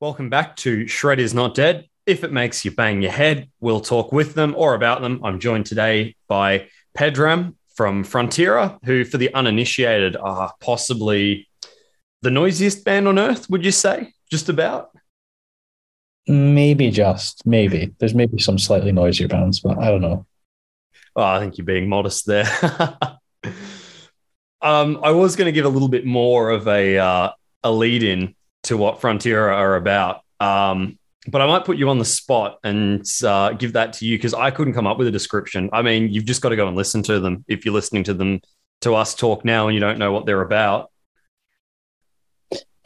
Welcome back to Shred is Not Dead. If it makes you bang your head, we'll talk with them or about them. I'm joined today by Pedram from Frontierer, who, for the uninitiated, are possibly the noisiest band on earth, would you say? Just about? Maybe just, maybe. There's maybe some slightly noisier bands, but I don't know. Oh, I think you're being modest there. um, I was going to give a little bit more of a, uh, a lead in to what Frontierer about. Um, but I might put you on the spot and uh, give that to you because I couldn't come up with a description. I mean, you've just got to go and listen to them if you're listening to them to us talk now and you don't know what they're about.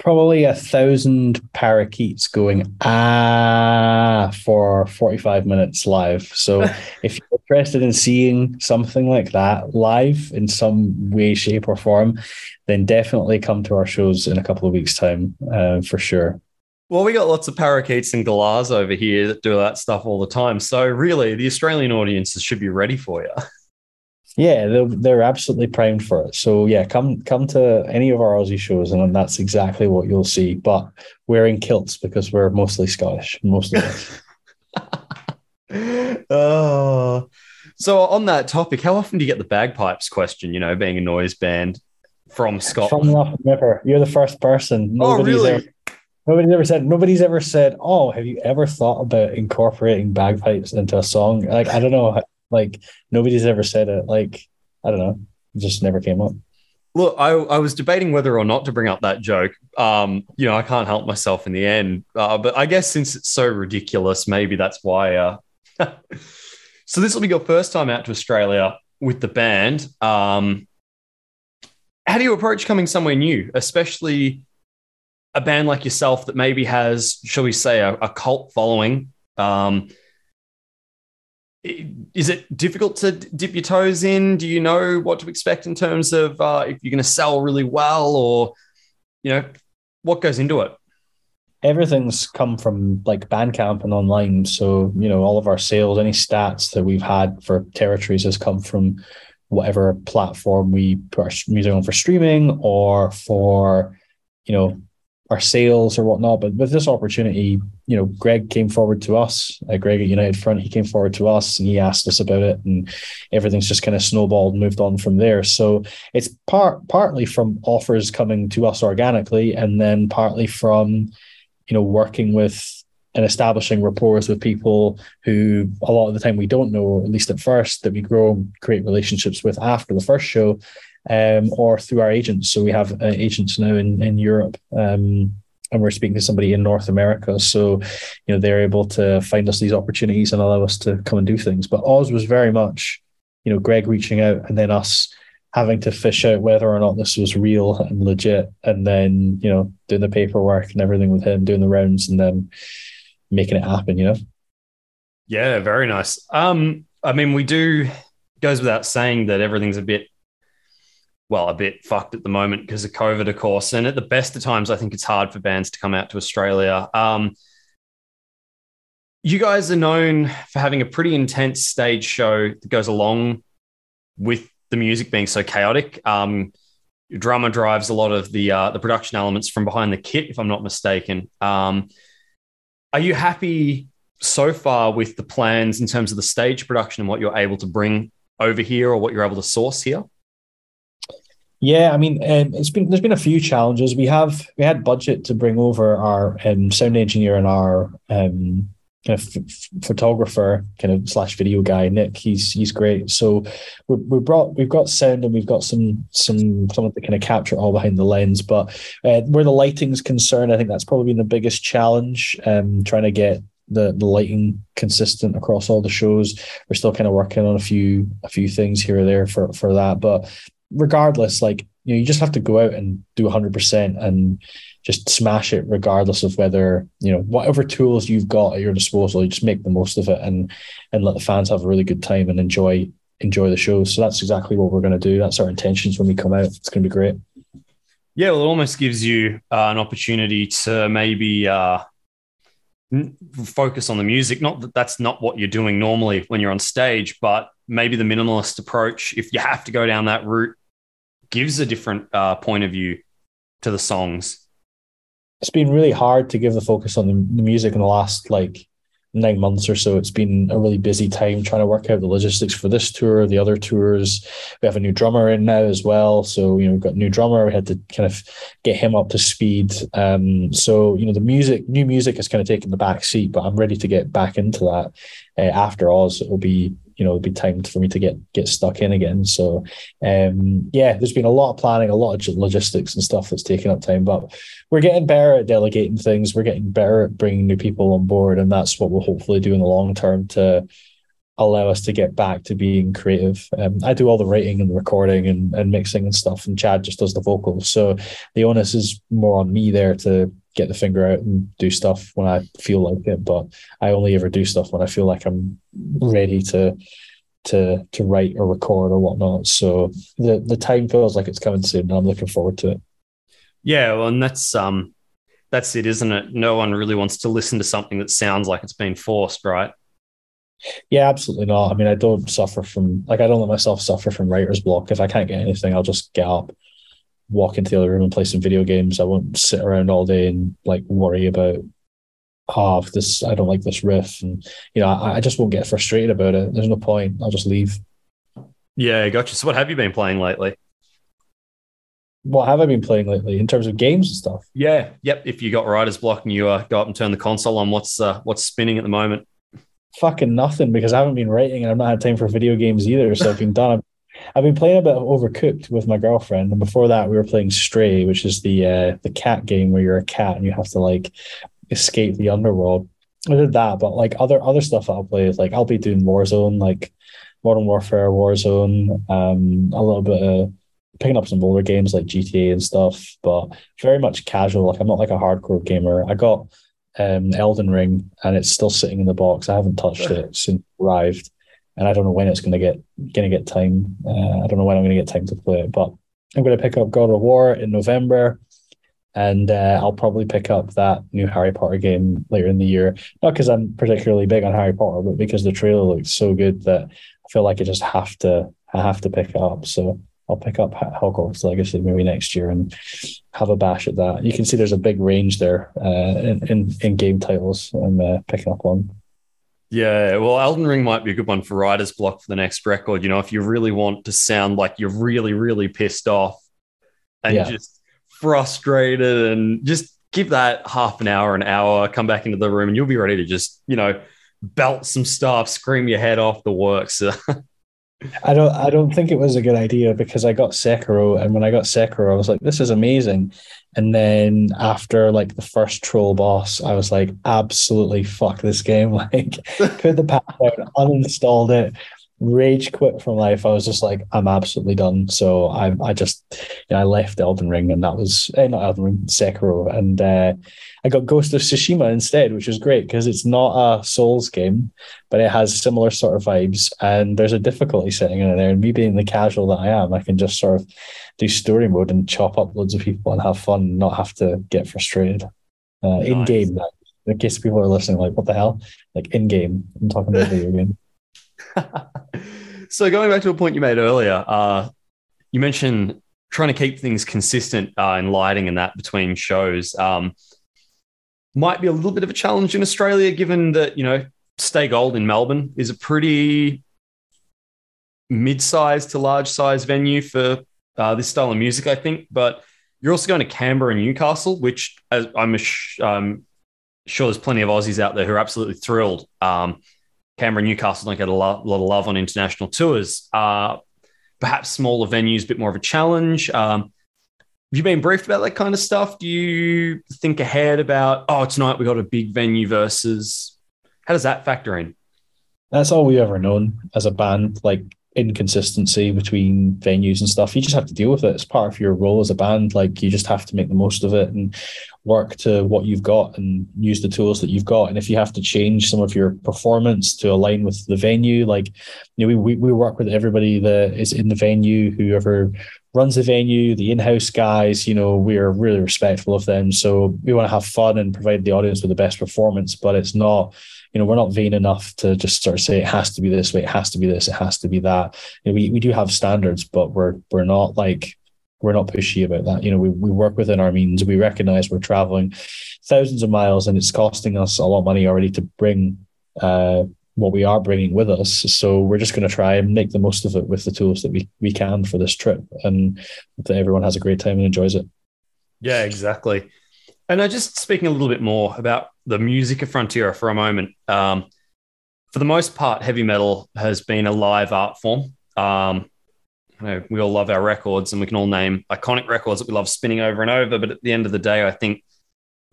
Probably a thousand parakeets going ah for 45 minutes live. So if you're interested in seeing something like that live in some way, shape, or form, then definitely come to our shows in a couple of weeks' time uh, for sure. Well, we got lots of parakeets and galahs over here that do that stuff all the time. So really, the Australian audiences should be ready for you. Yeah, they're, they're absolutely primed for it. So yeah, come come to any of our Aussie shows, and that's exactly what you'll see. But wearing kilts because we're mostly Scottish, most of us. oh, so on that topic, how often do you get the bagpipes question? You know, being a noise band from Scotland. Never. You're the first person. Oh, nobody's oh, really? Ever, nobody's ever said. Nobody's ever said. Oh, have you ever thought about incorporating bagpipes into a song? Like I don't know. Like nobody's ever said it. Like I don't know. It just never came up. Look, I, I was debating whether or not to bring up that joke. Um, you know, I can't help myself in the end. Uh, but I guess since it's so ridiculous, maybe that's why. Uh... so this will be your first time out to Australia with the band. Um, how do you approach coming somewhere new, especially a band like yourself that maybe has, shall we say, a, a cult following? Um, is it difficult to dip your toes in? Do you know what to expect in terms of uh, if you're going to sell really well, or you know what goes into it? Everything's come from like Bandcamp and online. So you know all of our sales, any stats that we've had for territories has come from whatever platform we put our music on for streaming or for you know our sales or whatnot. But with this opportunity, you know, Greg came forward to us, uh, Greg at United Front, he came forward to us and he asked us about it, and everything's just kind of snowballed moved on from there. So it's part partly from offers coming to us organically, and then partly from, you know, working with and establishing rapport with people who a lot of the time we don't know, at least at first, that we grow create relationships with after the first show, um, or through our agents. So we have uh, agents now in in Europe. Um, and we're speaking to somebody in North America. So, you know, they're able to find us these opportunities and allow us to come and do things. But Oz was very much, you know, Greg reaching out and then us having to fish out whether or not this was real and legit, and then you know doing the paperwork and everything with him, doing the rounds, and then making it happen, you know? Yeah, very nice. Um, I mean, we do goes without saying that everything's a bit well, a bit fucked at the moment because of COVID, of course. And at the best of times, I think it's hard for bands to come out to Australia. Um, you guys are known for having a pretty intense stage show that goes along with the music being so chaotic. Um, drummer drives a lot of the uh, the production elements from behind the kit, if I'm not mistaken. Um, are you happy so far with the plans in terms of the stage production and what you're able to bring over here or what you're able to source here? Yeah, I mean, um, it's been there's been a few challenges. We have we had budget to bring over our um, sound engineer and our um, kind of f- photographer, kind of slash video guy, Nick. He's he's great. So we we brought we've got sound and we've got some some someone to kind of capture all behind the lens. But uh, where the lighting's concerned, I think that's probably been the biggest challenge. Um, trying to get the the lighting consistent across all the shows. We're still kind of working on a few a few things here or there for for that. But regardless, like you know, you just have to go out and do 100% and just smash it regardless of whether you know whatever tools you've got at your disposal you just make the most of it and and let the fans have a really good time and enjoy enjoy the show. So that's exactly what we're going to do. That's our intentions when we come out. It's going to be great. Yeah well it almost gives you uh, an opportunity to maybe uh, focus on the music. Not that that's not what you're doing normally when you're on stage but maybe the minimalist approach if you have to go down that route gives a different uh, point of view to the songs it's been really hard to give the focus on the, music in the last like nine months or so. It's been a really busy time trying to work out the logistics for this tour, the other tours. We have a new drummer in now as well. So, you know, we've got a new drummer. We had to kind of get him up to speed. Um, so, you know, the music, new music has kind of taken the back seat, but I'm ready to get back into that uh, after Oz. It'll be you know, it'll be time for me to get get stuck in again. So, um, yeah, there's been a lot of planning, a lot of logistics and stuff that's taken up time, but we're getting better at delegating things. We're getting better at bringing new people on board, and that's what we'll hopefully do in the long term to allow us to get back to being creative. Um, I do all the writing and recording and, and mixing and stuff, and Chad just does the vocals. So the onus is more on me there to get the finger out and do stuff when I feel like it. But I only ever do stuff when I feel like I'm ready to to to write or record or whatnot. So the the time feels like it's coming soon, and I'm looking forward to it. Yeah, well, and that's um that's it, isn't it? No one really wants to listen to something that sounds like it's been forced, right? Yeah, absolutely not. I mean, I don't suffer from like I don't let myself suffer from writer's block. If I can't get anything, I'll just get up walk into the other room and play some video games. I won't sit around all day and like worry about oh this I don't like this riff and you know I, I just won't get frustrated about it. There's no point. I'll just leave. Yeah, gotcha. So what have you been playing lately? What have I been playing lately in terms of games and stuff? Yeah, yep. If you got writer's block and you uh, go up and turn the console on, what's uh, what's spinning at the moment? Fucking nothing because I haven't been writing and I've not had time for video games either. So I've been done. I've been playing a bit of Overcooked with my girlfriend, and before that, we were playing Stray, which is the uh, the cat game where you're a cat and you have to like escape the underworld. I did that, but like other other stuff I'll play is like I'll be doing Warzone, like Modern Warfare, Warzone, um, a little bit of picking up some older games like GTA and stuff, but very much casual. Like I'm not like a hardcore gamer. I got um, Elden Ring, and it's still sitting in the box. I haven't touched it since it arrived and I don't know when it's going to get going to get time. Uh, I don't know when I'm going to get time to play it, but I'm going to pick up God of War in November, and uh, I'll probably pick up that new Harry Potter game later in the year. Not because I'm particularly big on Harry Potter, but because the trailer looks so good that I feel like I just have to I have to pick it up. So I'll pick up Hogwarts Legacy maybe next year and have a bash at that. You can see there's a big range there uh, in, in, in game titles I'm uh, picking up on. Yeah, well, Elden Ring might be a good one for writer's block for the next record. You know, if you really want to sound like you're really, really pissed off and yeah. just frustrated and just give that half an hour, an hour, come back into the room and you'll be ready to just, you know, belt some stuff, scream your head off the works. I don't I don't think it was a good idea because I got Sekiro and when I got Sekiro I was like this is amazing and then after like the first troll boss I was like absolutely fuck this game. Like put the patch down uninstalled it rage quit from life I was just like I'm absolutely done so I I just you know, I left Elden Ring and that was eh, not Elden Ring Sekiro and uh, I got Ghost of Tsushima instead, which was great because it's not a Souls game, but it has similar sort of vibes. And there's a difficulty setting in there. And me being the casual that I am, I can just sort of do story mode and chop up loads of people and have fun and not have to get frustrated. Uh, nice. In game, in case people are listening, like, what the hell? Like, in game, I'm talking about video game. so, going back to a point you made earlier, uh, you mentioned trying to keep things consistent uh, in lighting and that between shows. Um, might be a little bit of a challenge in Australia, given that, you know, Stay Gold in Melbourne is a pretty mid-sized to large-sized venue for uh, this style of music, I think. But you're also going to Canberra and Newcastle, which I'm um, sure there's plenty of Aussies out there who are absolutely thrilled. Um, Canberra Newcastle don't get a lot, lot, of love on international tours. Uh, perhaps smaller venues, a bit more of a challenge. Um, have you been briefed about that kind of stuff? Do you think ahead about, oh, tonight we got a big venue versus how does that factor in? That's all we've ever known as a band, like inconsistency between venues and stuff. You just have to deal with it. It's part of your role as a band. Like you just have to make the most of it and work to what you've got and use the tools that you've got. And if you have to change some of your performance to align with the venue, like you know, we we work with everybody that is in the venue, whoever runs the venue, the in-house guys, you know, we are really respectful of them. So we want to have fun and provide the audience with the best performance, but it's not, you know, we're not vain enough to just sort of say it has to be this way, it has to be this, it has to be that. You know, we, we do have standards, but we're we're not like we're not pushy about that. You know, we, we work within our means. We recognize we're traveling thousands of miles and it's costing us a lot of money already to bring uh, what we are bringing with us. So we're just going to try and make the most of it with the tools that we, we can for this trip and that everyone has a great time and enjoys it. Yeah, exactly. And I just speaking a little bit more about the music of Frontierer for a moment. Um, for the most part, heavy metal has been a live art form. Um, know, we all love our records and we can all name iconic records that we love spinning over and over. But at the end of the day, I think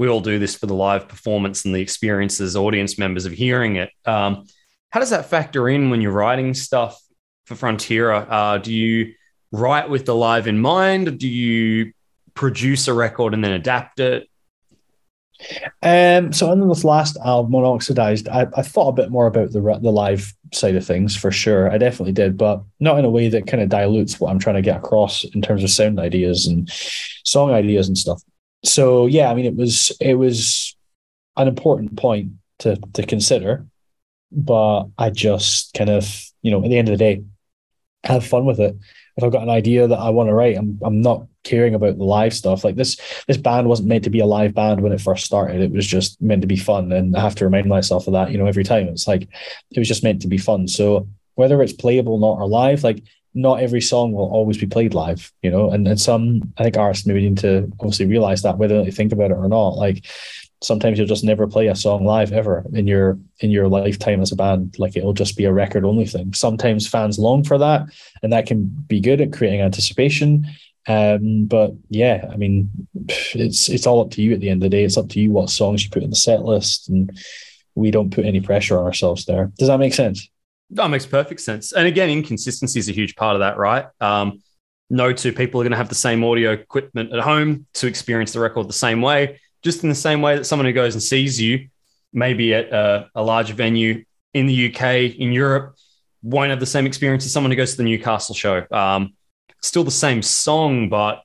we all do this for the live performance and the experiences, audience members of hearing it. Um, how does that factor in when you're writing stuff for Frontierer? Uh, do you write with the live in mind? Do you produce a record and then adapt it? Um, so on this last album, Unoxidized, I, I thought a bit more about the the live side of things for sure. I definitely did, but not in a way that kind of dilutes what I'm trying to get across in terms of sound ideas and song ideas and stuff. So yeah, I mean, it was it was an important point to to consider, but I just kind of you know at the end of the day, have fun with it. If I've got an idea that I want to write, I'm I'm not caring about the live stuff. Like this this band wasn't meant to be a live band when it first started. It was just meant to be fun. And I have to remind myself of that, you know, every time. It's like it was just meant to be fun. So whether it's playable not or live, like not every song will always be played live, you know, and, and some I think artists maybe need to obviously realize that whether they think about it or not. Like sometimes you'll just never play a song live ever in your in your lifetime as a band like it'll just be a record only thing sometimes fans long for that and that can be good at creating anticipation um, but yeah, I mean, it's it's all up to you at the end of the day. It's up to you what songs you put in the set list, and we don't put any pressure on ourselves there. Does that make sense? That makes perfect sense. And again, inconsistency is a huge part of that, right? Um, no two people are going to have the same audio equipment at home to experience the record the same way. Just in the same way that someone who goes and sees you, maybe at a, a venue in the UK, in Europe, won't have the same experience as someone who goes to the Newcastle show. Um, still the same song, but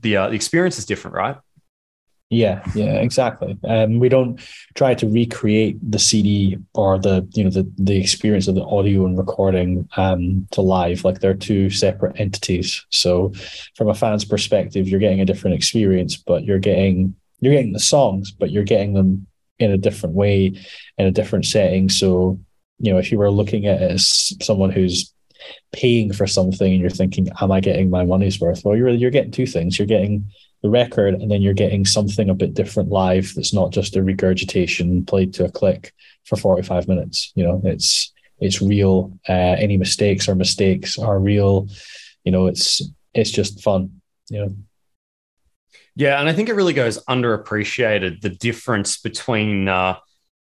the uh, the experience is different, right? Yeah, yeah, exactly. Um, we don't try to recreate the CD or the you know the the experience of the audio and recording um, to live. Like they're two separate entities. So, from a fan's perspective, you're getting a different experience, but you're getting you're getting the songs, but you're getting them in a different way, in a different setting. So, you know, if you were looking at it as someone who's paying for something and you're thinking, am I getting my money's worth? Well, you're you're getting two things. You're getting the record and then you're getting something a bit different live that's not just a regurgitation played to a click for 45 minutes. You know, it's it's real. Uh, any mistakes or mistakes are real. You know, it's it's just fun. You know. Yeah, and I think it really goes underappreciated the difference between uh,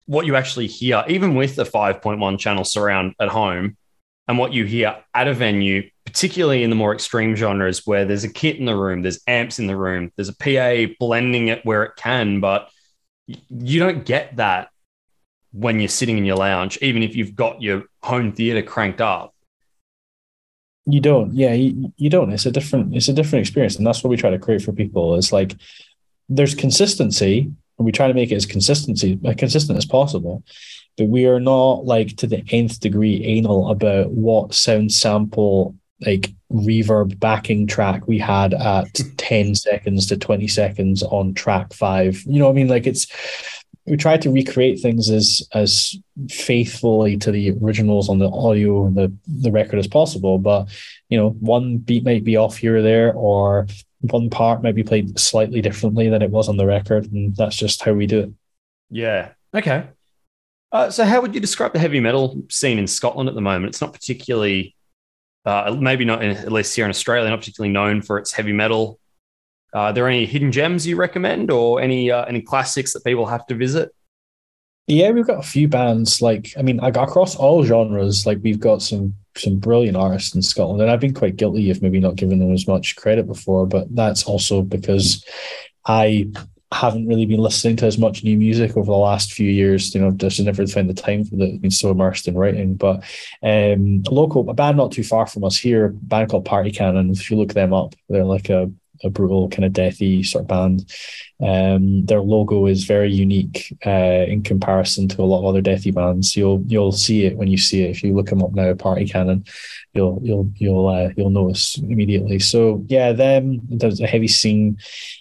what you actually hear, even with the 5.1 channel surround at home, and what you hear at a venue, particularly in the more extreme genres where there's a kit in the room, there's amps in the room, there's a PA blending it where it can, but you don't get that when you're sitting in your lounge, even if you've got your home theater cranked up. You don't, yeah, you, you don't. It's a different, it's a different experience, and that's what we try to create for people. It's like there's consistency, and we try to make it as consistency, as consistent as possible but we are not like to the nth degree anal about what sound sample like reverb backing track we had at 10 seconds to 20 seconds on track five. You know what i mean? Like it's we try to recreate things as as faithfully to the originals on the audio and the the record as possible but you know one beat might be off here or there or one part might be played slightly differently than it was on the record and that's just how we do it. Yeah. Okay. Uh, so, how would you describe the heavy metal scene in Scotland at the moment? It's not particularly, uh, maybe not in, at least here in Australia, not particularly known for its heavy metal. Uh, are there any hidden gems you recommend, or any uh, any classics that people have to visit? Yeah, we've got a few bands. Like, I mean, across all genres, like we've got some some brilliant artists in Scotland, and I've been quite guilty of maybe not giving them as much credit before, but that's also because I haven't really been listening to as much new music over the last few years. You know, just never found the time for that. Been so immersed in writing. But um, local, a band not too far from us here, a band called Party Cannon. If you look them up, they're like a a brutal kind of deathy sort of band. Um, their logo is very unique uh, in comparison to a lot of other deathy bands. You'll you'll see it when you see it. If you look them up now, Party Cannon, you'll you'll you'll uh, you'll notice immediately. So yeah, them there's a heavy scene.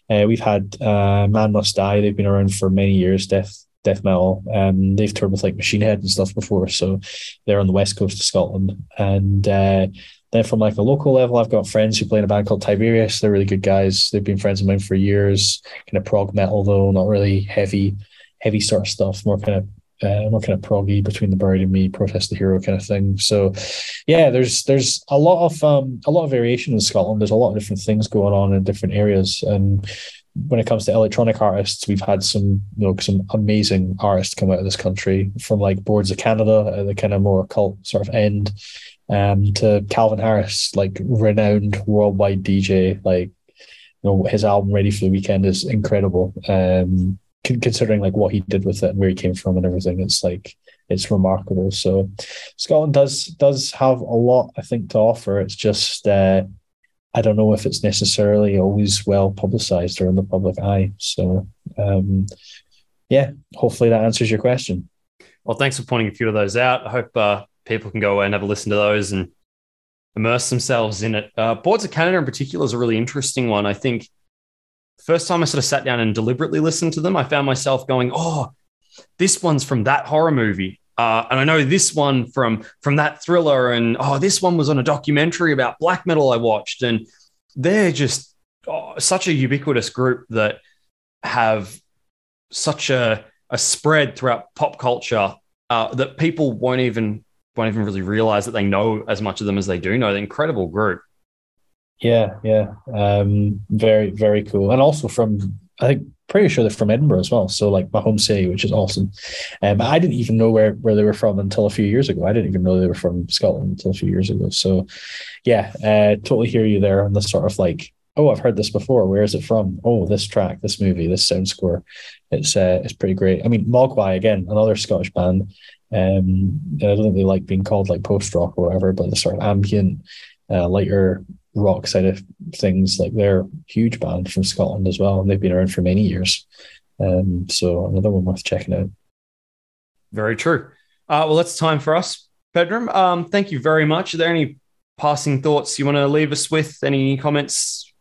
Uh, we've had uh, Man Must Die. They've been around for many years. Death death metal. Um, they've toured with like Machine Head and stuff before, so they're on the west coast of Scotland. And uh, then from like a local level, I've got friends who play in a band called Tiberius. They're really good guys. They've been friends of mine for years. Kind of prog metal though, not really heavy, heavy sort of stuff. More kind of uh, more kind of proggy between the buried and me, protest the hero kind of thing. So, yeah, there's there's a lot of um, a lot of variation in Scotland. There's a lot of different things going on in different areas, and when it comes to electronic artists, we've had some you know some amazing artists come out of this country from like Boards of Canada the kind of more occult sort of end um, to Calvin Harris, like renowned worldwide DJ. Like, you know, his album Ready for the Weekend is incredible. Um, considering like what he did with it and where he came from and everything, it's like it's remarkable. So Scotland does does have a lot, I think, to offer. It's just uh, I don't know if it's necessarily always well publicized or in the public eye. So um, yeah, hopefully that answers your question. Well, thanks for pointing a few of those out. I hope uh, people can go away and have a listen to those and immerse themselves in it. Uh, Boards of Canada in particular is a really interesting one. I think first time I sort of sat down and deliberately listened to them, I found myself going, "Oh, this one's from that horror movie." Uh, and I know this one from from that thriller, and oh, this one was on a documentary about black metal I watched, and they're just oh, such a ubiquitous group that have such a a spread throughout pop culture uh, that people won't even won't even really realize that they know as much of them as they do know. The incredible group. Yeah, yeah, um, very very cool, and also from I think pretty sure they're from Edinburgh as well. So like my home city, which is awesome. Um, I didn't even know where where they were from until a few years ago. I didn't even know they were from Scotland until a few years ago. So yeah, uh, totally hear you there on the sort of like oh, I've heard this before. Where is it from? Oh, this track, this movie, this sound score. It's uh, it's pretty great. I mean, Mogwai again, another Scottish band. Um, I don't think they like being called like post rock or whatever, but the sort of ambient, uh, lighter rock side of things, like they're huge band from Scotland as well, and they've been around for many years. Um, so another one worth checking out. Very true. Uh, well, it's time for us, Pedram. Um, thank you very much. Are there any passing thoughts you want to leave us with? Any comments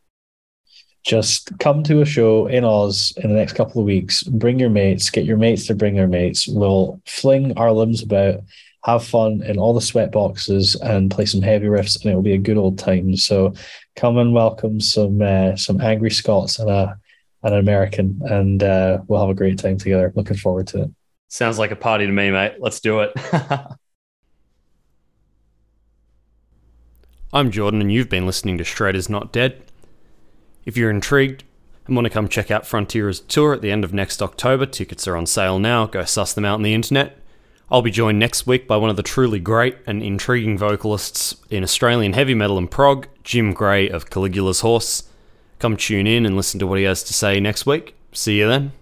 just come to a show in Oz in the next couple of weeks. Bring your mates, get your mates to bring their mates. We'll fling our limbs about, have fun in all the sweat boxes, and play some heavy riffs, and it will be a good old time. So come and welcome some uh, some angry Scots and a an American, and uh, we'll have a great time together. Looking forward to it. Sounds like a party to me, mate. Let's do it. I'm Jordan, and you've been listening to Shred is Not Dead. If you're intrigued and want to come check out Frontierer's tour at the end of next October, tickets are on sale now. Go suss them out on the internet. I'll be joined next week by one of the truly great and intriguing vocalists in Australian heavy metal and prog, Jim Gray of Caligula's Horse. Come tune in and listen to what he has to say next week. See you then.